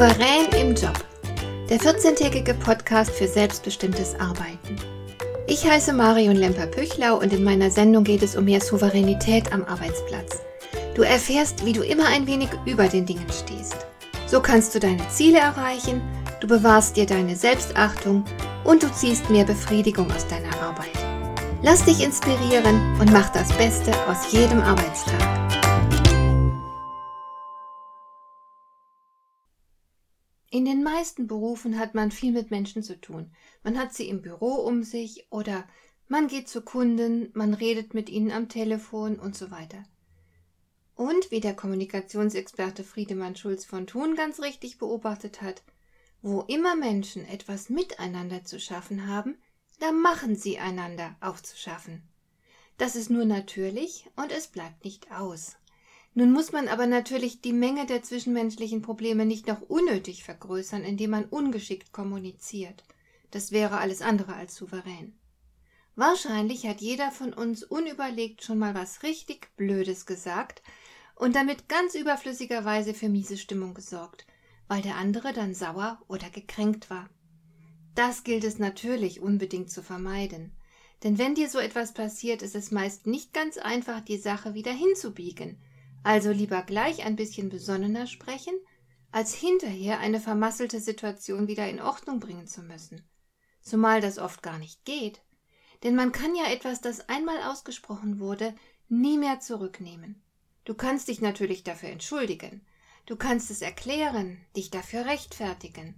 Souverän im Job. Der 14-tägige Podcast für selbstbestimmtes Arbeiten. Ich heiße Marion Lemper-Püchlau und in meiner Sendung geht es um mehr Souveränität am Arbeitsplatz. Du erfährst, wie du immer ein wenig über den Dingen stehst. So kannst du deine Ziele erreichen, du bewahrst dir deine Selbstachtung und du ziehst mehr Befriedigung aus deiner Arbeit. Lass dich inspirieren und mach das Beste aus jedem Arbeitstag. In den meisten Berufen hat man viel mit Menschen zu tun. Man hat sie im Büro um sich oder man geht zu Kunden, man redet mit ihnen am Telefon und so weiter. Und wie der Kommunikationsexperte Friedemann Schulz von Thun ganz richtig beobachtet hat, wo immer Menschen etwas miteinander zu schaffen haben, da machen sie einander aufzuschaffen. Das ist nur natürlich und es bleibt nicht aus. Nun muss man aber natürlich die Menge der zwischenmenschlichen Probleme nicht noch unnötig vergrößern, indem man ungeschickt kommuniziert. Das wäre alles andere als souverän. Wahrscheinlich hat jeder von uns unüberlegt schon mal was richtig Blödes gesagt und damit ganz überflüssigerweise für miese Stimmung gesorgt, weil der andere dann sauer oder gekränkt war. Das gilt es natürlich unbedingt zu vermeiden. Denn wenn dir so etwas passiert, ist es meist nicht ganz einfach, die Sache wieder hinzubiegen, also lieber gleich ein bisschen besonnener sprechen, als hinterher eine vermasselte Situation wieder in Ordnung bringen zu müssen. Zumal das oft gar nicht geht. Denn man kann ja etwas, das einmal ausgesprochen wurde, nie mehr zurücknehmen. Du kannst dich natürlich dafür entschuldigen, du kannst es erklären, dich dafür rechtfertigen.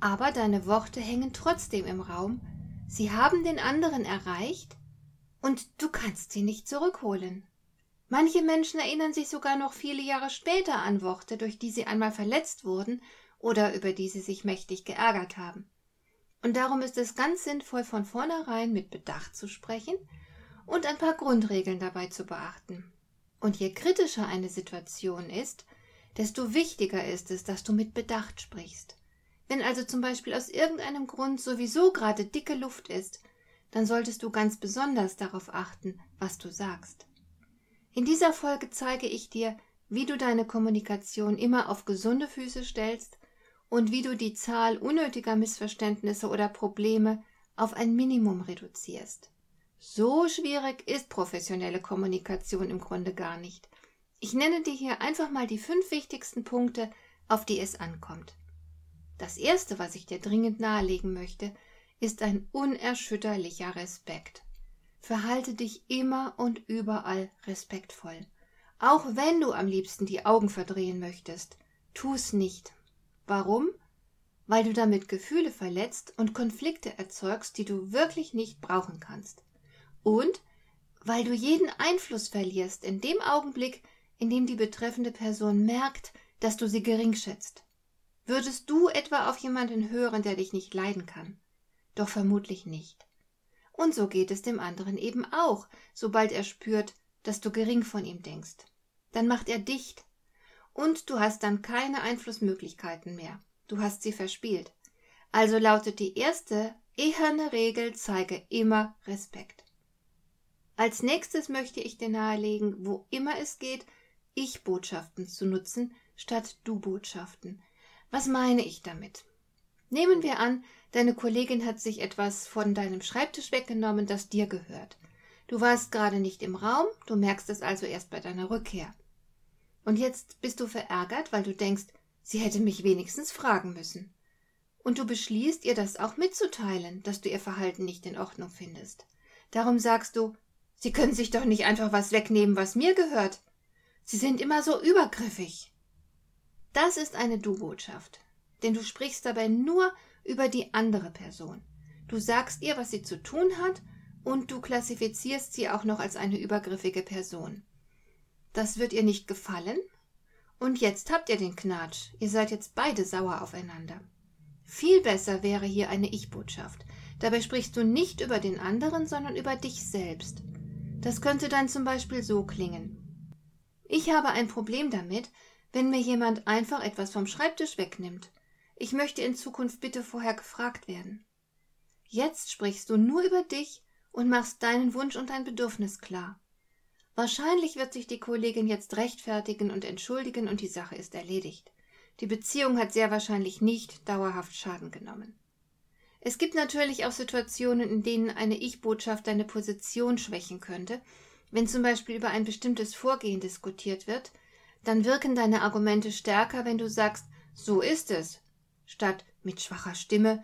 Aber deine Worte hängen trotzdem im Raum, sie haben den anderen erreicht, und du kannst sie nicht zurückholen. Manche Menschen erinnern sich sogar noch viele Jahre später an Worte, durch die sie einmal verletzt wurden oder über die sie sich mächtig geärgert haben. Und darum ist es ganz sinnvoll, von vornherein mit Bedacht zu sprechen und ein paar Grundregeln dabei zu beachten. Und je kritischer eine Situation ist, desto wichtiger ist es, dass du mit Bedacht sprichst. Wenn also zum Beispiel aus irgendeinem Grund sowieso gerade dicke Luft ist, dann solltest du ganz besonders darauf achten, was du sagst. In dieser Folge zeige ich dir, wie du deine Kommunikation immer auf gesunde Füße stellst und wie du die Zahl unnötiger Missverständnisse oder Probleme auf ein Minimum reduzierst. So schwierig ist professionelle Kommunikation im Grunde gar nicht. Ich nenne dir hier einfach mal die fünf wichtigsten Punkte, auf die es ankommt. Das erste, was ich dir dringend nahelegen möchte, ist ein unerschütterlicher Respekt. Verhalte dich immer und überall respektvoll. Auch wenn du am liebsten die Augen verdrehen möchtest, tu's nicht. Warum? Weil du damit Gefühle verletzt und Konflikte erzeugst, die du wirklich nicht brauchen kannst. Und weil du jeden Einfluss verlierst in dem Augenblick, in dem die betreffende Person merkt, dass du sie gering schätzt. Würdest du etwa auf jemanden hören, der dich nicht leiden kann? Doch vermutlich nicht. Und so geht es dem anderen eben auch, sobald er spürt, dass du gering von ihm denkst. Dann macht er dicht. Und du hast dann keine Einflussmöglichkeiten mehr. Du hast sie verspielt. Also lautet die erste eherne Regel, zeige immer Respekt. Als nächstes möchte ich dir nahelegen, wo immer es geht, Ich-Botschaften zu nutzen statt Du-Botschaften. Was meine ich damit? Nehmen wir an, deine Kollegin hat sich etwas von deinem Schreibtisch weggenommen, das dir gehört. Du warst gerade nicht im Raum, du merkst es also erst bei deiner Rückkehr. Und jetzt bist du verärgert, weil du denkst, sie hätte mich wenigstens fragen müssen. Und du beschließt, ihr das auch mitzuteilen, dass du ihr Verhalten nicht in Ordnung findest. Darum sagst du, Sie können sich doch nicht einfach was wegnehmen, was mir gehört. Sie sind immer so übergriffig. Das ist eine Du-Botschaft denn du sprichst dabei nur über die andere Person. Du sagst ihr, was sie zu tun hat, und du klassifizierst sie auch noch als eine übergriffige Person. Das wird ihr nicht gefallen, und jetzt habt ihr den Knatsch, ihr seid jetzt beide sauer aufeinander. Viel besser wäre hier eine Ich-Botschaft. Dabei sprichst du nicht über den anderen, sondern über dich selbst. Das könnte dann zum Beispiel so klingen. Ich habe ein Problem damit, wenn mir jemand einfach etwas vom Schreibtisch wegnimmt. Ich möchte in Zukunft bitte vorher gefragt werden. Jetzt sprichst du nur über dich und machst deinen Wunsch und dein Bedürfnis klar. Wahrscheinlich wird sich die Kollegin jetzt rechtfertigen und entschuldigen und die Sache ist erledigt. Die Beziehung hat sehr wahrscheinlich nicht dauerhaft Schaden genommen. Es gibt natürlich auch Situationen, in denen eine Ich-Botschaft deine Position schwächen könnte. Wenn zum Beispiel über ein bestimmtes Vorgehen diskutiert wird, dann wirken deine Argumente stärker, wenn du sagst, so ist es, statt mit schwacher Stimme,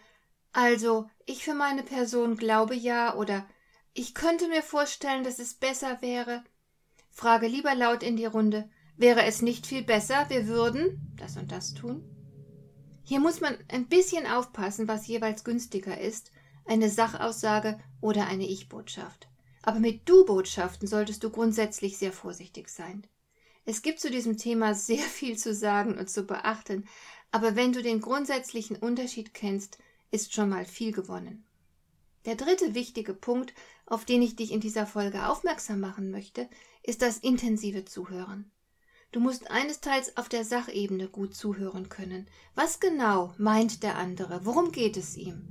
also ich für meine Person glaube ja oder ich könnte mir vorstellen, dass es besser wäre. Frage lieber laut in die Runde, wäre es nicht viel besser, wir würden das und das tun? Hier muss man ein bisschen aufpassen, was jeweils günstiger ist, eine Sachaussage oder eine Ich-Botschaft. Aber mit Du-Botschaften solltest du grundsätzlich sehr vorsichtig sein. Es gibt zu diesem Thema sehr viel zu sagen und zu beachten, aber wenn du den grundsätzlichen Unterschied kennst, ist schon mal viel gewonnen. Der dritte wichtige Punkt, auf den ich dich in dieser Folge aufmerksam machen möchte, ist das intensive Zuhören. Du musst einesteils auf der Sachebene gut zuhören können. Was genau meint der andere? Worum geht es ihm?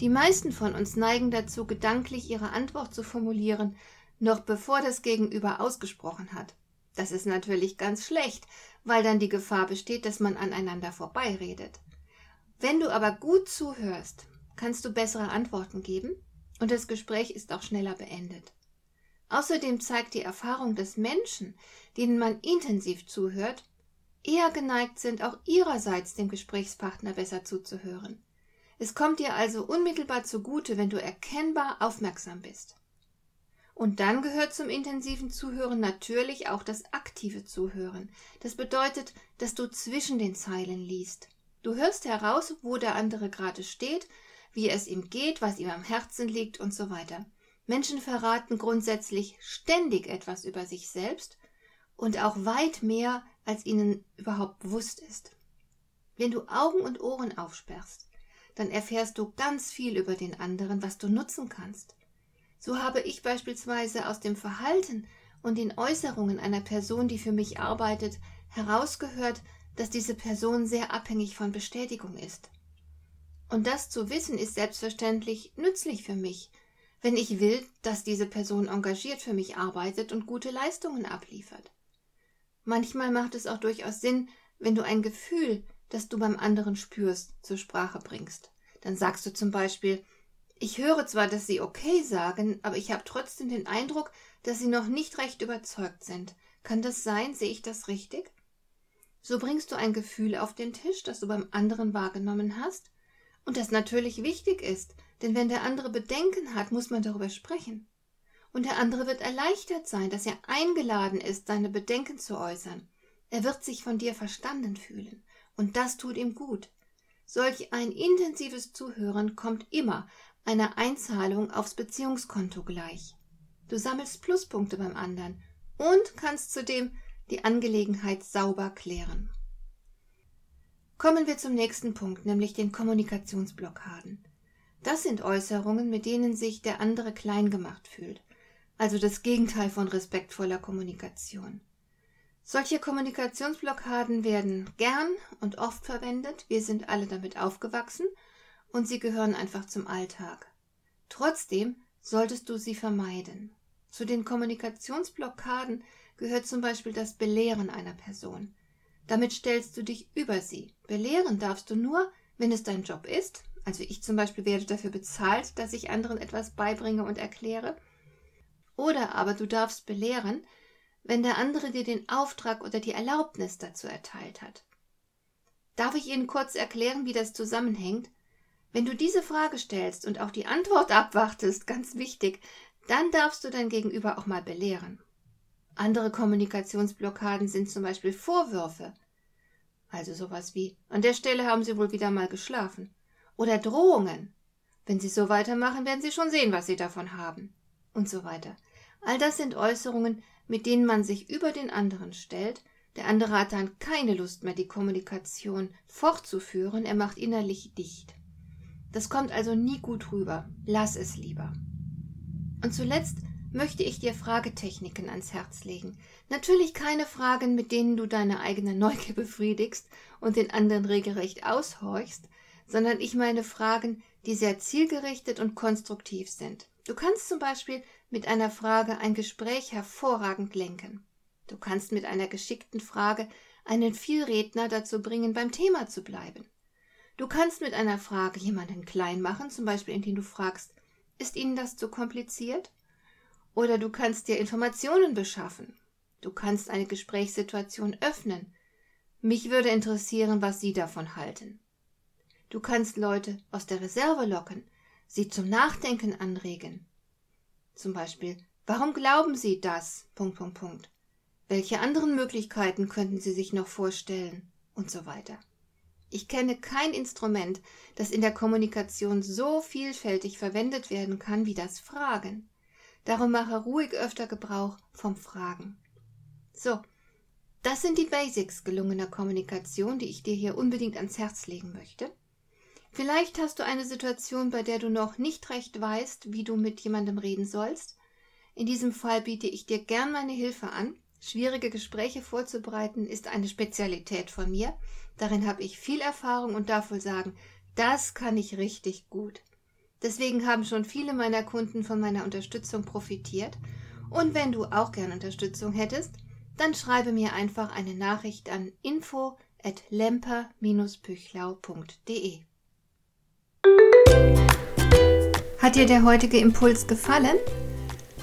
Die meisten von uns neigen dazu, gedanklich ihre Antwort zu formulieren, noch bevor das Gegenüber ausgesprochen hat. Das ist natürlich ganz schlecht, weil dann die Gefahr besteht, dass man aneinander vorbeiredet. Wenn du aber gut zuhörst, kannst du bessere Antworten geben und das Gespräch ist auch schneller beendet. Außerdem zeigt die Erfahrung, dass Menschen, denen man intensiv zuhört, eher geneigt sind, auch ihrerseits dem Gesprächspartner besser zuzuhören. Es kommt dir also unmittelbar zugute, wenn du erkennbar aufmerksam bist. Und dann gehört zum intensiven Zuhören natürlich auch das aktive Zuhören. Das bedeutet, dass du zwischen den Zeilen liest. Du hörst heraus, wo der andere gerade steht, wie es ihm geht, was ihm am Herzen liegt und so weiter. Menschen verraten grundsätzlich ständig etwas über sich selbst und auch weit mehr, als ihnen überhaupt bewusst ist. Wenn du Augen und Ohren aufsperrst, dann erfährst du ganz viel über den anderen, was du nutzen kannst. So habe ich beispielsweise aus dem Verhalten und den Äußerungen einer Person, die für mich arbeitet, herausgehört, dass diese Person sehr abhängig von Bestätigung ist. Und das zu wissen ist selbstverständlich nützlich für mich, wenn ich will, dass diese Person engagiert für mich arbeitet und gute Leistungen abliefert. Manchmal macht es auch durchaus Sinn, wenn du ein Gefühl, das du beim anderen spürst, zur Sprache bringst. Dann sagst du zum Beispiel, ich höre zwar, dass Sie okay sagen, aber ich habe trotzdem den Eindruck, dass Sie noch nicht recht überzeugt sind. Kann das sein? Sehe ich das richtig? So bringst du ein Gefühl auf den Tisch, das du beim anderen wahrgenommen hast und das natürlich wichtig ist, denn wenn der andere Bedenken hat, muss man darüber sprechen. Und der andere wird erleichtert sein, dass er eingeladen ist, seine Bedenken zu äußern. Er wird sich von dir verstanden fühlen. Und das tut ihm gut. Solch ein intensives Zuhören kommt immer einer Einzahlung aufs Beziehungskonto gleich. Du sammelst Pluspunkte beim anderen und kannst zudem die Angelegenheit sauber klären. Kommen wir zum nächsten Punkt, nämlich den Kommunikationsblockaden. Das sind Äußerungen, mit denen sich der andere klein gemacht fühlt, also das Gegenteil von respektvoller Kommunikation. Solche Kommunikationsblockaden werden gern und oft verwendet, wir sind alle damit aufgewachsen und sie gehören einfach zum Alltag. Trotzdem solltest du sie vermeiden. Zu den Kommunikationsblockaden gehört zum Beispiel das Belehren einer Person. Damit stellst du dich über sie. Belehren darfst du nur, wenn es dein Job ist, also ich zum Beispiel werde dafür bezahlt, dass ich anderen etwas beibringe und erkläre. Oder aber du darfst belehren, wenn der andere dir den Auftrag oder die Erlaubnis dazu erteilt hat. Darf ich Ihnen kurz erklären, wie das zusammenhängt? Wenn du diese Frage stellst und auch die Antwort abwartest, ganz wichtig, dann darfst du dein Gegenüber auch mal belehren. Andere Kommunikationsblockaden sind zum Beispiel Vorwürfe. Also sowas wie, an der Stelle haben Sie wohl wieder mal geschlafen. Oder Drohungen. Wenn Sie so weitermachen, werden Sie schon sehen, was Sie davon haben. Und so weiter. All das sind Äußerungen, mit denen man sich über den anderen stellt. Der andere hat dann keine Lust mehr, die Kommunikation fortzuführen. Er macht innerlich dicht. Das kommt also nie gut rüber. Lass es lieber. Und zuletzt möchte ich dir Fragetechniken ans Herz legen. Natürlich keine Fragen, mit denen du deine eigene Neugier befriedigst und den anderen regelrecht aushorchst, sondern ich meine Fragen, die sehr zielgerichtet und konstruktiv sind. Du kannst zum Beispiel mit einer Frage ein Gespräch hervorragend lenken. Du kannst mit einer geschickten Frage einen Vielredner dazu bringen, beim Thema zu bleiben. Du kannst mit einer Frage jemanden klein machen, zum Beispiel indem du fragst, ist Ihnen das zu kompliziert? Oder du kannst dir Informationen beschaffen. Du kannst eine Gesprächssituation öffnen. Mich würde interessieren, was Sie davon halten. Du kannst Leute aus der Reserve locken, sie zum Nachdenken anregen. Zum Beispiel, warum glauben Sie das? Punkt, Punkt, Punkt. Welche anderen Möglichkeiten könnten Sie sich noch vorstellen? Und so weiter. Ich kenne kein Instrument, das in der Kommunikation so vielfältig verwendet werden kann wie das Fragen. Darum mache ruhig öfter Gebrauch vom Fragen. So, das sind die Basics gelungener Kommunikation, die ich dir hier unbedingt ans Herz legen möchte. Vielleicht hast du eine Situation, bei der du noch nicht recht weißt, wie du mit jemandem reden sollst. In diesem Fall biete ich dir gern meine Hilfe an. Schwierige Gespräche vorzubereiten ist eine Spezialität von mir. Darin habe ich viel Erfahrung und darf wohl sagen, das kann ich richtig gut. Deswegen haben schon viele meiner Kunden von meiner Unterstützung profitiert. Und wenn du auch gern Unterstützung hättest, dann schreibe mir einfach eine Nachricht an info at lemper-püchlau.de. Hat dir der heutige Impuls gefallen?